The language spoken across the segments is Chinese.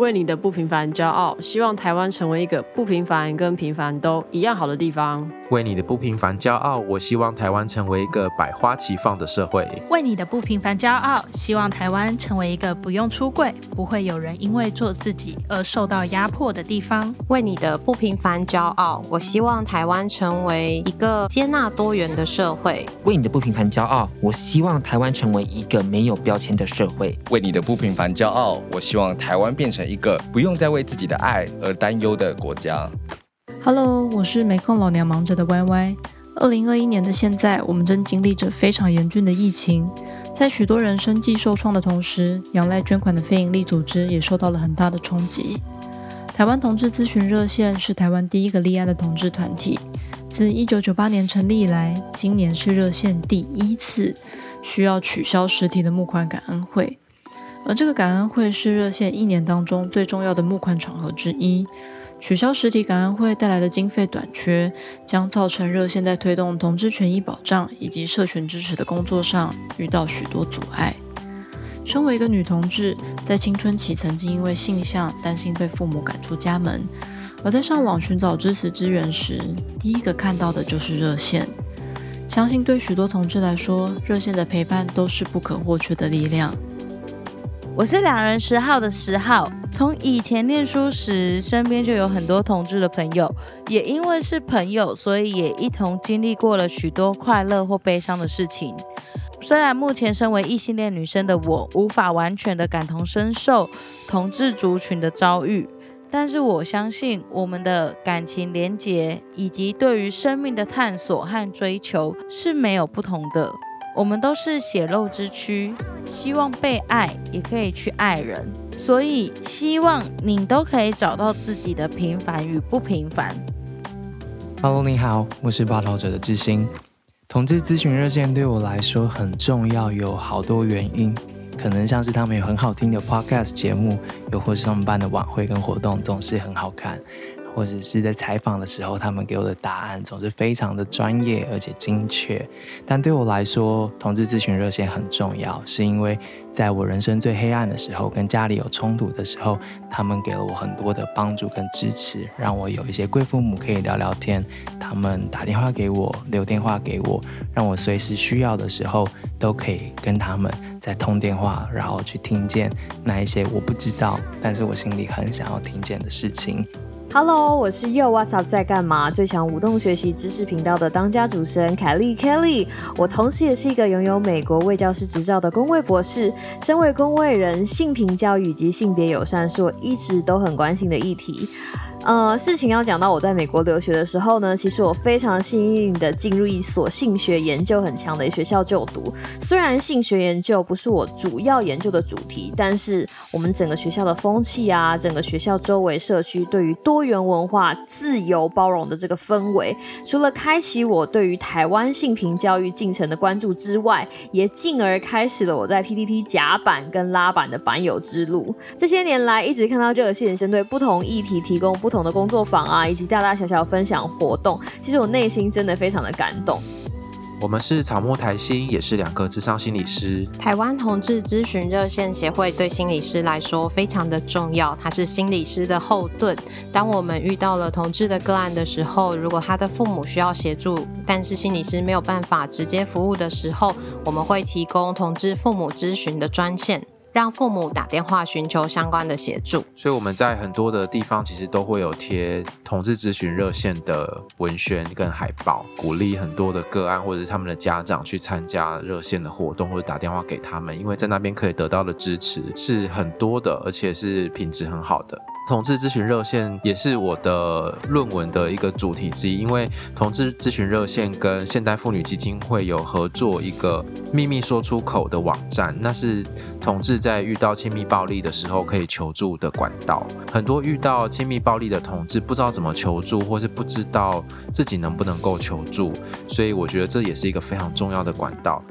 为你的不平凡骄傲，希望台湾成为一个不平凡跟平凡都一样好的地方。为你的不平凡骄傲，我希望台湾成为一个百花齐放的社会。为你的不平凡骄傲，希望台湾成为一个不用出柜，不会有人因为做自己而受到压迫的地方。为你的不平凡骄傲，我希望台湾成为一个接纳多元的社会。为你的不平凡骄傲，我希望台湾成为一个没有标签的社会。为你的不平凡骄傲，我希望台湾变成一个不用再为自己的爱而担忧的国家。Hello，我是没空老娘忙着的 YY。二零二一年的现在，我们正经历着非常严峻的疫情，在许多人生计受创的同时，仰赖捐款的非营利组织也受到了很大的冲击。台湾同志咨询热线是台湾第一个立案的同志团体，自一九九八年成立以来，今年是热线第一次需要取消实体的募款感恩会。而这个感恩会是热线一年当中最重要的募款场合之一。取消实体感恩会带来的经费短缺，将造成热线在推动同志权益保障以及社群支持的工作上遇到许多阻碍。身为一个女同志，在青春期曾经因为性向担心被父母赶出家门，而在上网寻找支持资源时，第一个看到的就是热线。相信对许多同志来说，热线的陪伴都是不可或缺的力量。我是两人十号的十号，从以前念书时，身边就有很多同志的朋友，也因为是朋友，所以也一同经历过了许多快乐或悲伤的事情。虽然目前身为异性恋女生的我，无法完全的感同身受同志族群的遭遇，但是我相信我们的感情连结以及对于生命的探索和追求是没有不同的。我们都是血肉之躯，希望被爱，也可以去爱人，所以希望你都可以找到自己的平凡与不平凡。Hello，你好，我是报道者的志兴。同志咨询热线对我来说很重要，有好多原因，可能像是他们有很好听的 Podcast 节目，又或是他们办的晚会跟活动总是很好看。或者是在采访的时候，他们给我的答案总是非常的专业而且精确。但对我来说，同志咨询热线很重要，是因为在我人生最黑暗的时候，跟家里有冲突的时候，他们给了我很多的帮助跟支持，让我有一些贵父母可以聊聊天。他们打电话给我，留电话给我，让我随时需要的时候都可以跟他们在通电话，然后去听见那一些我不知道，但是我心里很想要听见的事情。Hello，我是 Yo，What's up 在干嘛？最强舞动学习知识频道的当家主持人凯莉 Kelly，我同时也是一个拥有美国卫教师执照的公卫博士。身为公卫人，性平教育及性别友善是我一直都很关心的议题。呃，事情要讲到我在美国留学的时候呢，其实我非常幸运的进入一所性学研究很强的学校就读。虽然性学研究不是我主要研究的主题，但是我们整个学校的风气啊，整个学校周围社区对于多多元文化、自由包容的这个氛围，除了开启我对于台湾性平教育进程的关注之外，也进而开始了我在 PTT 甲板跟拉板的板友之路。这些年来，一直看到热线针对不同议题提供不同的工作坊啊，以及大大小小分享活动，其实我内心真的非常的感动。我们是草木台心，也是两个智商心理师。台湾同志咨询热线协会对心理师来说非常的重要，它是心理师的后盾。当我们遇到了同志的个案的时候，如果他的父母需要协助，但是心理师没有办法直接服务的时候，我们会提供同志父母咨询的专线。让父母打电话寻求相关的协助，所以我们在很多的地方其实都会有贴同志咨询热线的文宣跟海报，鼓励很多的个案或者是他们的家长去参加热线的活动，或者打电话给他们，因为在那边可以得到的支持是很多的，而且是品质很好的。同志咨询热线也是我的论文的一个主题之一，因为同志咨询热线跟现代妇女基金会有合作一个秘密说出口的网站，那是同志在遇到亲密暴力的时候可以求助的管道。很多遇到亲密暴力的同志不知道怎么求助，或是不知道自己能不能够求助，所以我觉得这也是一个非常重要的管道。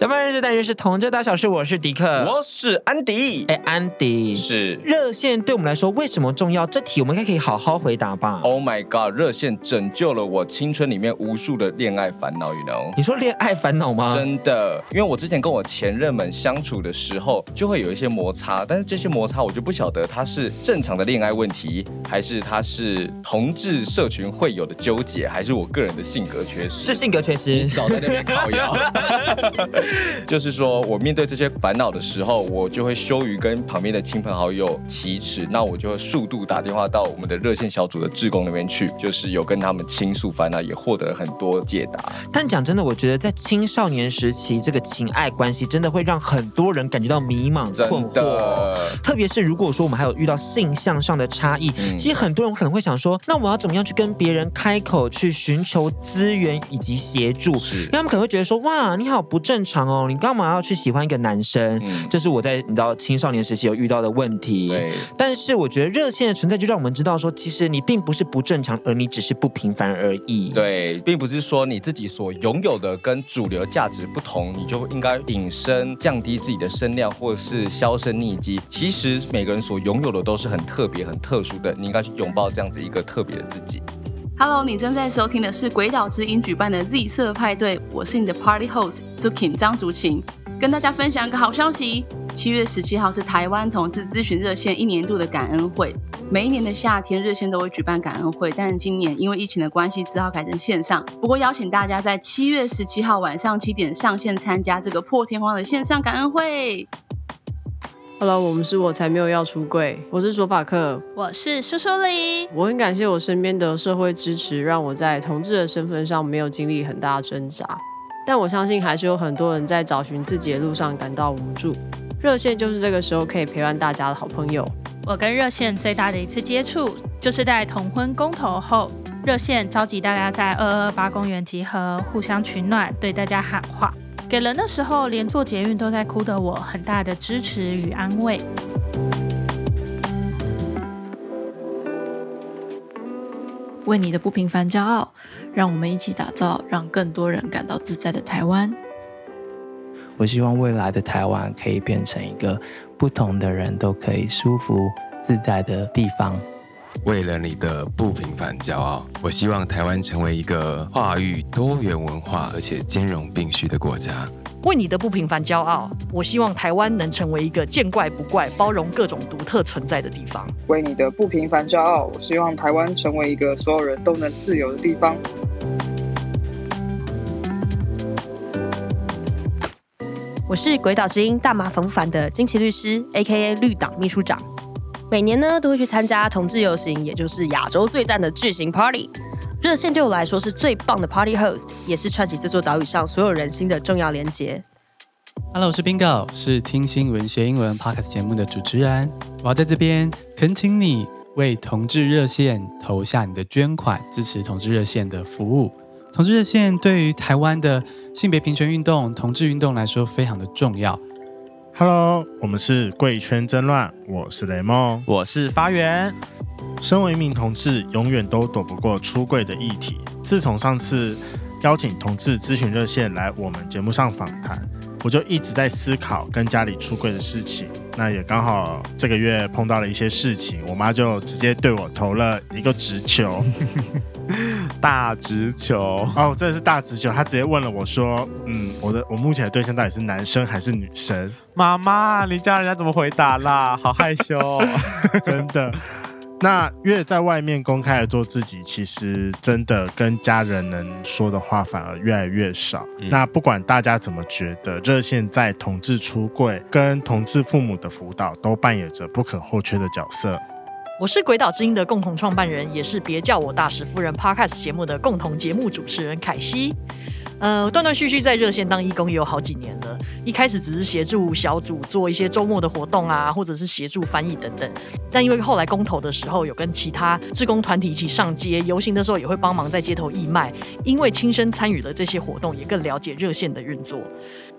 甲方日志单元是同志大小事，我是迪克，我是安迪。哎，安迪，是热线对我们来说为什么重要？这题我们应该可以好好回答吧。Oh my god，热线拯救了我青春里面无数的恋爱烦恼，you know？你说恋爱烦恼吗？真的，因为我之前跟我前任们相处的时候，就会有一些摩擦，但是这些摩擦我就不晓得它是正常的恋爱问题，还是它是同志社群会有的纠结，还是我个人的性格缺失？是性格缺失。少在那边靠腰。就是说我面对这些烦恼的时候，我就会羞于跟旁边的亲朋好友启齿，那我就会速度打电话到我们的热线小组的志工那边去，就是有跟他们倾诉烦恼，也获得了很多解答。但讲真的，我觉得在青少年时期，这个情爱关系真的会让很多人感觉到迷茫困惑，特别是如果说我们还有遇到性向上的差异，嗯，其实很多人可能会想说，那我要怎么样去跟别人开口去寻求资源以及协助？因为他们可能会觉得说，哇，你好不正常哦，你干嘛要去喜欢一个男生？嗯，这是我在你知道青少年时期有遇到的问题。但是我觉得热线的存在就让我们知道说，其实你并不是不正常，而你只是不平凡而已。对，并不是说你自己所拥有的跟主流价值不同，你就应该隐身、降低自己的声量，或者是销声匿迹。其实每个人所拥有的都是很特别、很特殊的，你应该去拥抱这样子一个特别的自己。Hello，你正在收听的是鬼岛之音举办的 Z 色派对，我是你的 Party Host Zukin 张竹晴，跟大家分享一个好消息：七月十七号是台湾同志咨询热线一年度的感恩会。每一年的夏天，热线都会举办感恩会，但今年因为疫情的关系，只好改成线上。不过邀请大家在七月十七号晚上七点上线参加这个破天荒的线上感恩会。Hello，我们是我才没有要出柜，我是索法克，我是苏苏里。我很感谢我身边的社会支持，让我在同志的身份上没有经历很大的挣扎。但我相信还是有很多人在找寻自己的路上感到无助。热线就是这个时候可以陪伴大家的好朋友。我跟热线最大的一次接触，就是在同婚公投后，热线召集大家在二二八公园集合，互相取暖，对大家喊话。给了那时候连坐捷运都在哭的我很大的支持与安慰。为你的不平凡骄傲，让我们一起打造让更多人感到自在的台湾。我希望未来的台湾可以变成一个不同的人都可以舒服自在的地方。为了你的不平凡骄傲，我希望台湾成为一个跨域多元文化而且兼容并蓄的国家。为你的不平凡骄傲，我希望台湾能成为一个见怪不怪、包容各种独特存在的地方。为你的不平凡骄傲，我希望台湾成为一个所有人都能自由的地方。我是鬼岛之音大麻烦不烦的金奇律师，A.K.A. 绿党秘书长。每年呢都会去参加同志游行，也就是亚洲最赞的巨型 Party。热线对我来说是最棒的 Party Host，也是串起这座岛屿上所有人心的重要连结。Hello，我是 Bingo，是听新闻学英文 Podcast 节目的主持人。我要在这边恳请你为同志热线投下你的捐款，支持同志热线的服务。同志热线对于台湾的性别平权运动、同志运动来说非常的重要。Hello，我们是贵圈争乱，我是雷梦，我是发源。身为一名同志，永远都躲不过出柜的议题。自从上次邀请同志咨询热线来我们节目上访谈，我就一直在思考跟家里出柜的事情。那也刚好这个月碰到了一些事情，我妈就直接对我投了一个直球。大直球哦，这是大直球。她直接问了我说：“嗯，我的我目前的对象到底是男生还是女生？”妈妈，你叫人家怎么回答啦？好害羞哦，真的。那越在外面公开的做自己，其实真的跟家人能说的话反而越来越少。嗯。那不管大家怎么觉得，热线在同志出柜跟同志父母的辅导都扮演着不可或缺的角色。我是鬼岛之音的共同创办人，也是别叫我大使夫人 Podcast 节目的共同节目主持人凯西。呃，断断续续在热线当义工也有好几年了。一开始只是协助小组做一些周末的活动啊，或者是协助翻译等等。但因为后来公投的时候，有跟其他志工团体一起上街游行的时候，也会帮忙在街头义卖。因为亲身参与了这些活动，也更了解热线的运作。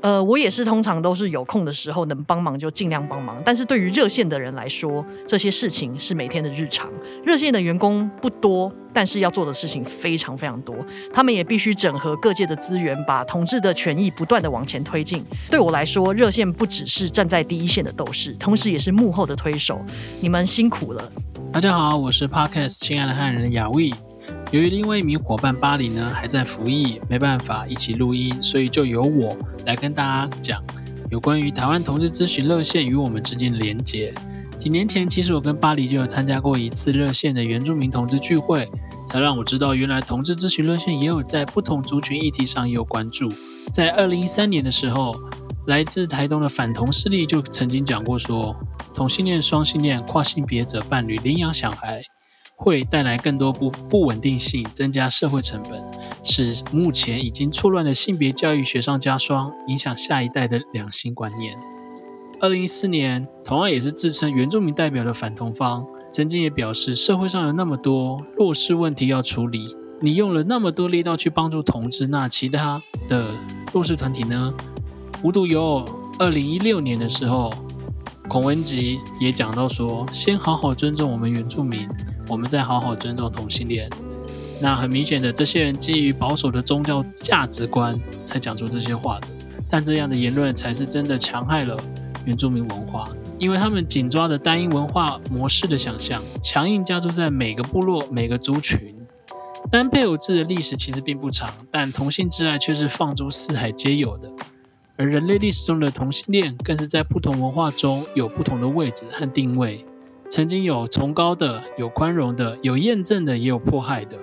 呃，我也是通常都是有空的时候能帮忙就尽量帮忙。但是对于热线的人来说，这些事情是每天的日常。热线的员工不多。但是要做的事情非常非常多。他们也必须整合各界的资源，把同志的权益不断的往前推进。对我来说，热线不只是站在第一线的斗士，同时也是幕后的推手。你们辛苦了。大家好，我是 Podcast 亲爱的汉人雅卫。由于另外一名伙伴巴黎呢还在服役，没办法一起录音，所以就由我来跟大家讲有关于台湾同志咨询热线与我们之间的连结。几年前，其实我跟巴黎就有参加过一次热线的原住民同志聚会，才让我知道原来同志咨询热线也有在不同族群议题上也有关注。在二零一三年的时候，来自台东的反同势力就曾经讲过说，同性恋、双性恋、跨性别者伴侣领养小孩。会带来更多不不稳定性，增加社会成本，使目前已经错乱的性别教育雪上加霜，影响下一代的两性观念。二零一四年，同样也是自称原住民代表的反同方，曾经也表示，社会上有那么多弱势问题要处理，你用了那么多力道去帮助同志，那其他的弱势团体呢？无独有偶，二零一六年的时候，孔文吉也讲到说，先好好尊重我们原住民。我们再好好尊重同性恋。那很明显的，这些人基于保守的宗教价值观才讲出这些话的。但这样的言论才是真的强害了原住民文化，因为他们紧抓着单一文化模式的想象，强硬加注在每个部落、每个族群。单配偶制的历史其实并不长，但同性之爱却是放诸四海皆有的。而人类历史中的同性恋，更是在不同文化中有不同的位置和定位。曾经有崇高的，有宽容的，有验证的，也有迫害的。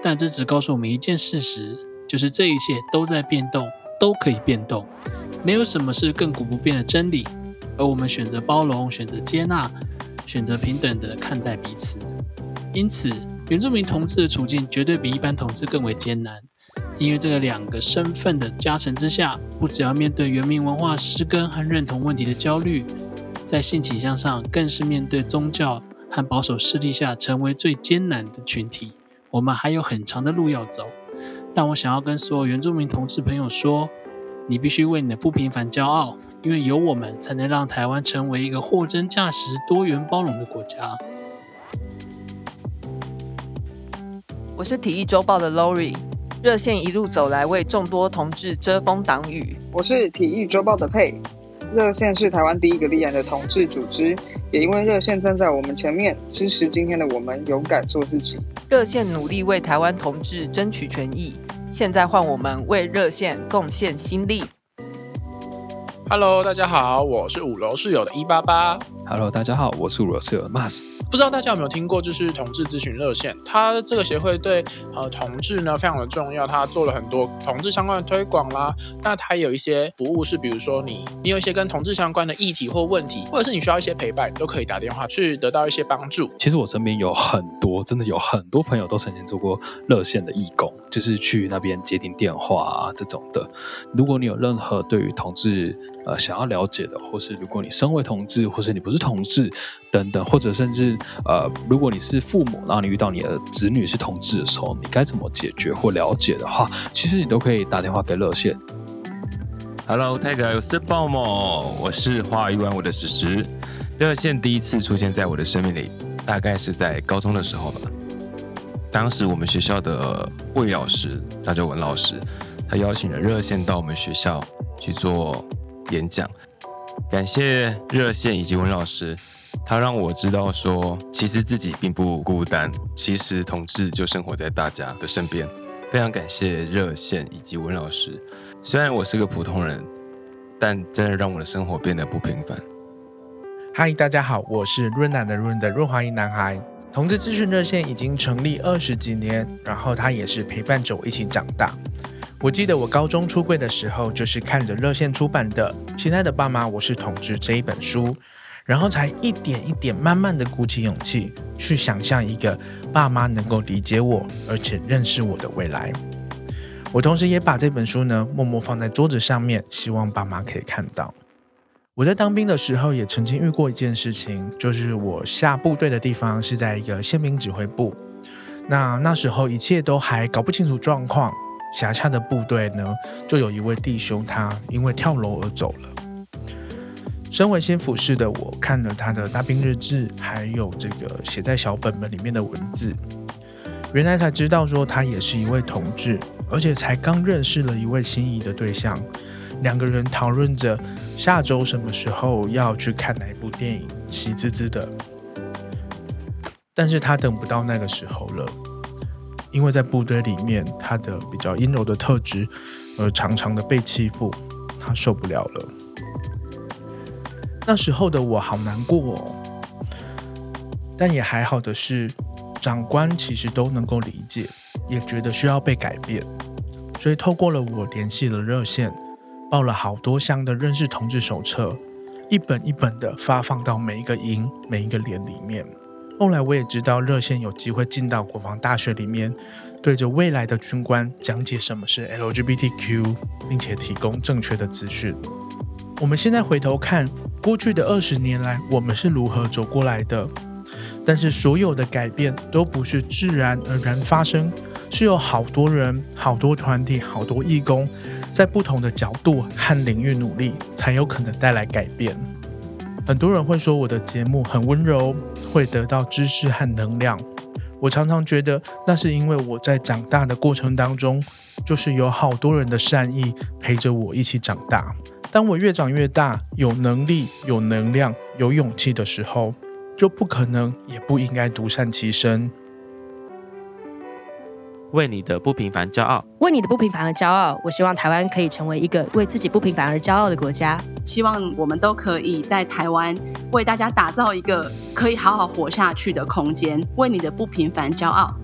但这只告诉我们一件事实，就是这一切都在变动，都可以变动，没有什么是亘古不变的真理。而我们选择包容，选择接纳，选择平等的看待彼此。因此，原住民同志的处境绝对比一般同志更为艰难，因为这个两个身份的加成之下，不只要面对原民文化失根和认同问题的焦虑。在性倾向上，更是面对宗教和保守势力下成为最艰难的群体。我们还有很长的路要走，但我想要跟所有原住民同志朋友说：你必须为你的不平凡骄傲，因为有我们，才能让台湾成为一个货真价实、多元包容的国家。我是体育周报的 Lori，热线一路走来，为众多同志遮风挡雨。我是体育周报的佩。热线是台湾第一个立案的同志组织，也因为热线站在我们前面，支持今天的我们勇敢做自己。热线努力为台湾同志争取权益，现在换我们为热线贡献心力。Hello，大家好，我是五楼室友的一八八。Hello，大家好，我是五楼室友的 Mas。不知道大家有没有听过，就是同志咨询热线，它这个协会对呃同志呢非常的重要，它做了很多同志相关的推广啦。那它有一些服务是，比如说你你有一些跟同志相关的议题或问题，或者是你需要一些陪伴，都可以打电话去得到一些帮助。其实我身边有很多，真的有很多朋友都曾经做过热线的义工，就是去那边接听电话啊这种的。如果你有任何对于同志呃想要了解的，或是如果你身为同志，或是你不是同志等等，或者甚至呃，如果你是父母，然后你遇到你的子女是同志的时候，你该怎么解决或了解的话，其实你都可以打电话给热线。Hello，泰哥，我是鲍某，我是花一万五的史实。热线第一次出现在我的生命里，大概是在高中的时候吧。当时我们学校的魏老师，他叫文老师，他邀请了热线到我们学校去做演讲。感谢热线以及文老师，他让我知道说，其实自己并不孤单，其实同志就生活在大家的身边。非常感谢热线以及文老师，虽然我是个普通人，但真的让我的生活变得不平凡。嗨，大家好，我是润南的润的润滑一男孩。同志咨询热线已经成立二十几年，然后他也是陪伴着我一起长大。我记得我高中出柜的时候，就是看着热线出版的《亲爱的爸妈，我是同志》这一本书，然后才一点一点慢慢的鼓起勇气，去想象一个爸妈能够理解我，而且认识我的未来。我同时也把这本书呢，默默放在桌子上面，希望爸妈可以看到。我在当兵的时候，也曾经遇过一件事情，就是我下部队的地方是在一个宪兵指挥部，那那时候一切都还搞不清楚状况。辖下的部队呢，就有一位弟兄，他因为跳楼而走了。身为新辅士的我，看了他的大兵日志，还有这个写在小本本里面的文字，原来才知道说他也是一位同志，而且才刚认识了一位心仪的对象。两个人讨论着下周什么时候要去看哪一部电影，喜滋滋的。但是他等不到那个时候了，因为在部队里面，他的比较阴柔的特质，而常常的被欺负，他受不了了。那时候的我好难过哦，但也还好的是，长官其实都能够理解，也觉得需要被改变，所以透过了我联系了热线，报了好多箱的认识同志手册，一本一本的发放到每一个营、每一个连里面。后来我也知道热线有机会进到国防大学里面，对着未来的军官讲解什么是 LGBTQ，并且提供正确的资讯。我们现在回头看过去的二十年来，我们是如何走过来的。但是所有的改变都不是自然而然发生，是有好多人、好多团体、好多义工，在不同的角度和领域努力，才有可能带来改变。很多人会说我的节目很温柔。会得到知识和能量。我常常觉得，那是因为我在长大的过程当中，就是有好多人的善意陪着我一起长大。当我越长越大，有能力、有能量、有勇气的时候，就不可能也不应该独善其身。为你的不平凡骄傲，为你的不平凡而骄傲。我希望台湾可以成为一个为自己不平凡而骄傲的国家。希望我们都可以在台湾为大家打造一个可以好好活下去的空间。为你的不平凡骄傲，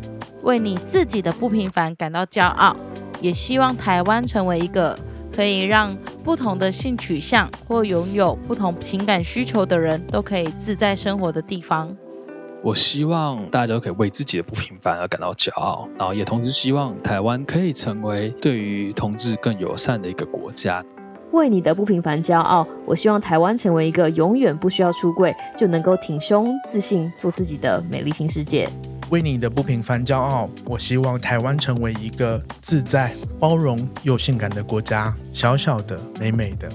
为你自己的不平凡感到骄傲。也希望台湾成为一个可以让不同的性取向或拥有不同情感需求的人都可以自在生活的地方。我希望大家都可以为自己的不平凡而感到骄傲，然后也同时希望台湾可以成为对于同志更友善的一个国家。为你的不平凡骄傲，我希望台湾成为一个永远不需要出柜就能够挺胸自信做自己的美丽新世界。为你的不平凡骄傲，我希望台湾成为一个自在、包容又性感的国家，小小的、美美的。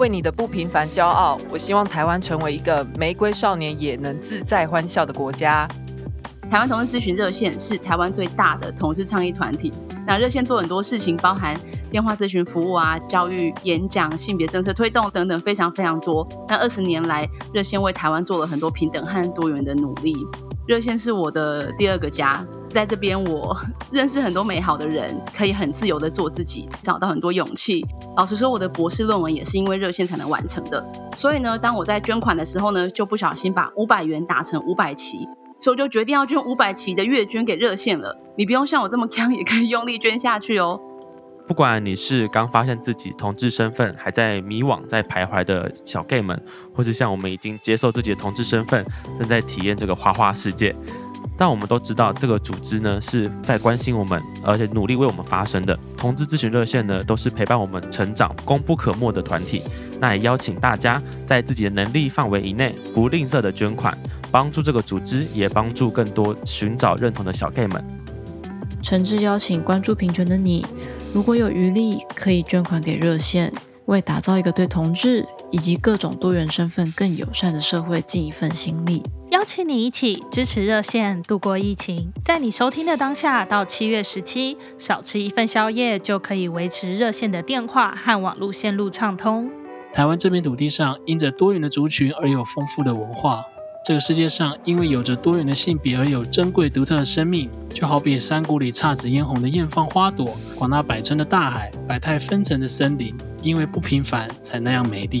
为你的不平凡骄傲，我希望台湾成为一个玫瑰少年也能自在欢笑的国家。台湾同志咨询热线是台湾最大的同志倡议团体。那热线做很多事情，包含电话咨询服务啊、教育、演讲、性别政策推动等等，非常非常多。那二十年来，热线为台湾做了很多平等和多元的努力。热线是我的第二个家，在这边我 认识很多美好的人，可以很自由的做自己，找到很多勇气。老实说，我的博士论文也是因为热线才能完成的。所以呢，当我在捐款的时候呢，就不小心把五百元打成五百期，所以我就决定要捐五百期的月捐给热线了。你不用像我这么 强，也可以用力捐下去哦。不管你是刚发现自己同志身份，还在迷惘、在徘徊的小 gay 们，或是像我们已经接受自己的同志身份，正在体验这个花花世界，但我们都知道，这个组织呢是在关心我们，而且努力为我们发声的。同志咨询热线呢，都是陪伴我们成长、功不可没的团体。那也邀请大家在自己的能力范围以内，不吝啬的捐款，帮助这个组织，也帮助更多寻找认同的小 gay 们。诚挚邀请关注平权的你。如果有余力，可以捐款给热线，为打造一个对同志以及各种多元身份更友善的社会尽一份心力。邀请你一起支持热线度过疫情，在你收听的当下到七月十七，少吃一份宵夜就可以维持热线的电话和网络线路畅通。台湾这片土地上，因着多元的族群而有丰富的文化。这个世界上，因为有着多元的性别而有珍贵独特的生命，就好比山谷里姹紫嫣红的艳放花朵，广纳百川的大海，百态纷呈的森林，因为不平凡才那样美丽。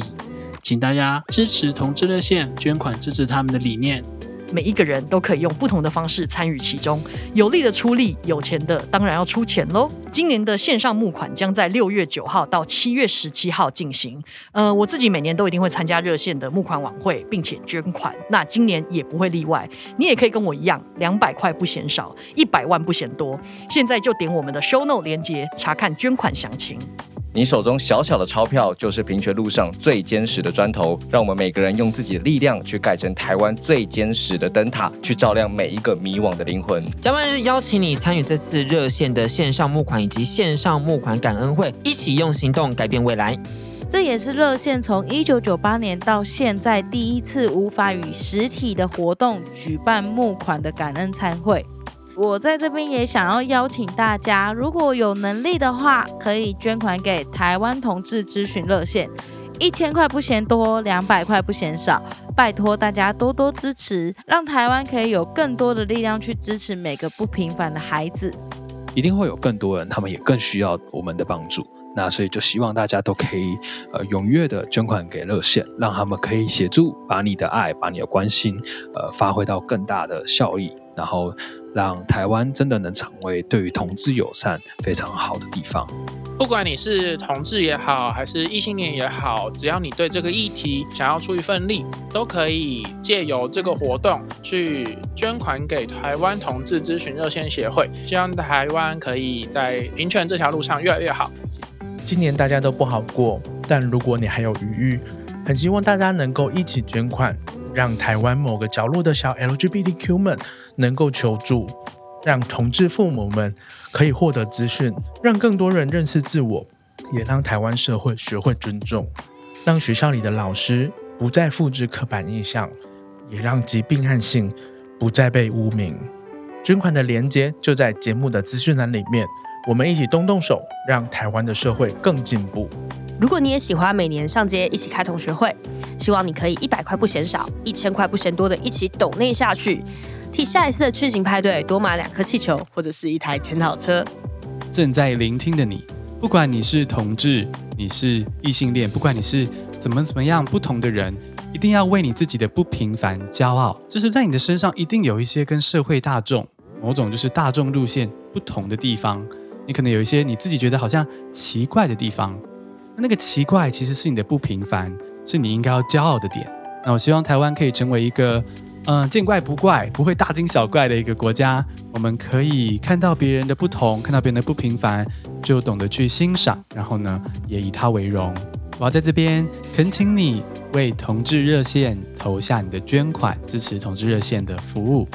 请大家支持同志热线，捐款支持他们的理念。每一个人都可以用不同的方式参与其中，有力的出力，有钱的当然要出钱喽。今年的线上募款将在六月九号到七月十七号进行。呃，我自己每年都一定会参加热线的募款晚会，并且捐款。那今年也不会例外。你也可以跟我一样，两百块不嫌少，一百万不嫌多。现在就点我们的 show note 连接，查看捐款详情。你手中小小的钞票，就是平权路上最坚实的砖头。让我们每个人用自己的力量，去盖成台湾最坚实的灯塔，去照亮每一个迷惘的灵魂。甲板日邀请你参与这次热线的线上募款以及线上募款感恩会，一起用行动改变未来。这也是热线从一九九八年到现在第一次无法与实体的活动举办募款的感恩餐会。我在这边也想要邀请大家，如果有能力的话，可以捐款给台湾同志咨询热线，一千块不嫌多，两百块不嫌少，拜托大家多多支持，让台湾可以有更多的力量去支持每个不平凡的孩子。一定会有更多人，他们也更需要我们的帮助。那所以就希望大家都可以呃踊跃的捐款给热线，让他们可以协助把你的爱、把你的关心呃发挥到更大的效益，然后让台湾真的能成为对于同志友善非常好的地方。不管你是同志也好，还是异性恋也好，只要你对这个议题想要出一份力，都可以借由这个活动去捐款给台湾同志咨询热线协会，希望台湾可以在平权这条路上越来越好。今年大家都不好过，但如果你还有余裕，很希望大家能够一起捐款，让台湾某个角落的小 LGBTQ 们能够求助，让同志父母们可以获得资讯，让更多人认识自我，也让台湾社会学会尊重，让学校里的老师不再复制刻板印象，也让疾病和性不再被污名。捐款的链接就在节目的资讯栏里面。我们一起动动手，让台湾的社会更进步。如果你也喜欢每年上街一起开同学会，希望你可以一百块不嫌少，一千块不嫌多的一起抖内下去，替下一次的巨型派对多买两颗气球或者是一台检讨车。正在聆听的你，不管你是同志，你是异性恋，不管你是怎么怎么样不同的人，一定要为你自己的不平凡骄傲。就是在你的身上一定有一些跟社会大众某种就是大众路线不同的地方。你可能有一些你自己觉得好像奇怪的地方，那个奇怪其实是你的不平凡，是你应该要骄傲的点。那我希望台湾可以成为一个，嗯、见怪不怪，不会大惊小怪的一个国家。我们可以看到别人的不同，看到别人的不平凡，就懂得去欣赏，然后呢，也以他为荣。我要在这边恳请你为同志热线投下你的捐款，支持同志热线的服务。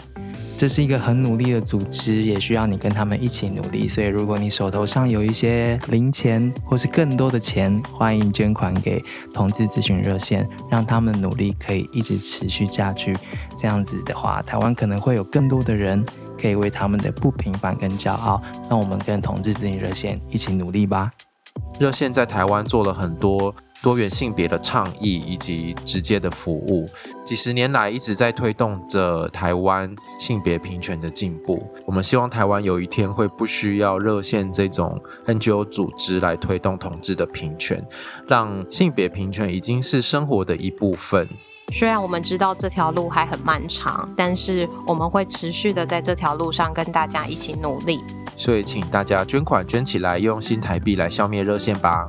这是一个很努力的组织，也需要你跟他们一起努力。所以，如果你手头上有一些零钱或是更多的钱，欢迎捐款给同志咨询热线，让他们努力可以一直持续下去。这样子的话，台湾可能会有更多的人可以为他们的不平凡跟骄傲。让我们跟同志咨询热线一起努力吧。热线在台湾做了很多。多元性别的倡议以及直接的服务，几十年来一直在推动着台湾性别平权的进步。我们希望台湾有一天会不需要热线这种 NGO 组织来推动同志的平权，让性别平权已经是生活的一部分。虽然我们知道这条路还很漫长，但是我们会持续的在这条路上跟大家一起努力。所以，请大家捐款捐起来，用新台币来消灭热线吧。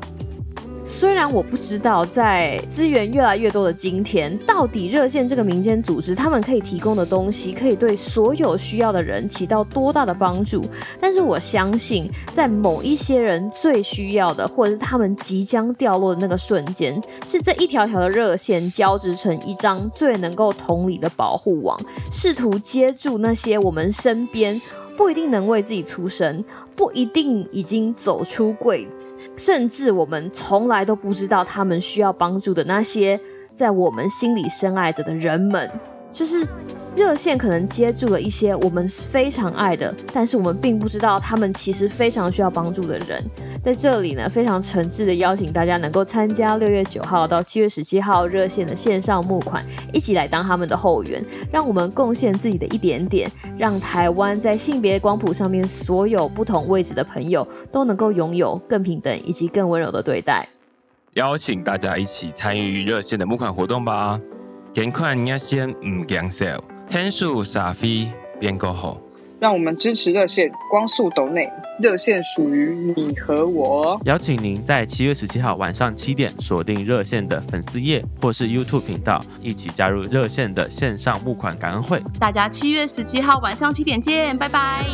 虽然我不知道在资源越来越多的今天，到底热线这个民间组织他们可以提供的东西，可以对所有需要的人起到多大的帮助，但是我相信，在某一些人最需要的，或者是他们即将掉落的那个瞬间，是这一条条的热线交织成一张最能够同理的保护网，试图接住那些我们身边不一定能为自己出声，不一定已经走出柜子。甚至我们从来都不知道他们需要帮助的那些在我们心里深爱着的人们，就是。热线可能接住了一些我们非常爱的，但是我们并不知道他们其实非常需要帮助的人。在这里呢，非常诚挚的邀请大家能够参加六月九号到七月十七号热线的线上募款，一起来当他们的后援，让我们贡献自己的一点点，让台湾在性别光谱上面所有不同位置的朋友都能够拥有更平等以及更温柔的对待。邀请大家一起参与热线的募款活动吧！捐款热线唔减少。天数傻飞变够好，让我们支持热线，光速抖内，热线属于你和我。邀请您在七月十七号晚上七点锁定热线的粉丝页或是 YouTube 频道，一起加入热线的线上募款感恩会。大家七月十七号晚上七点见，拜拜。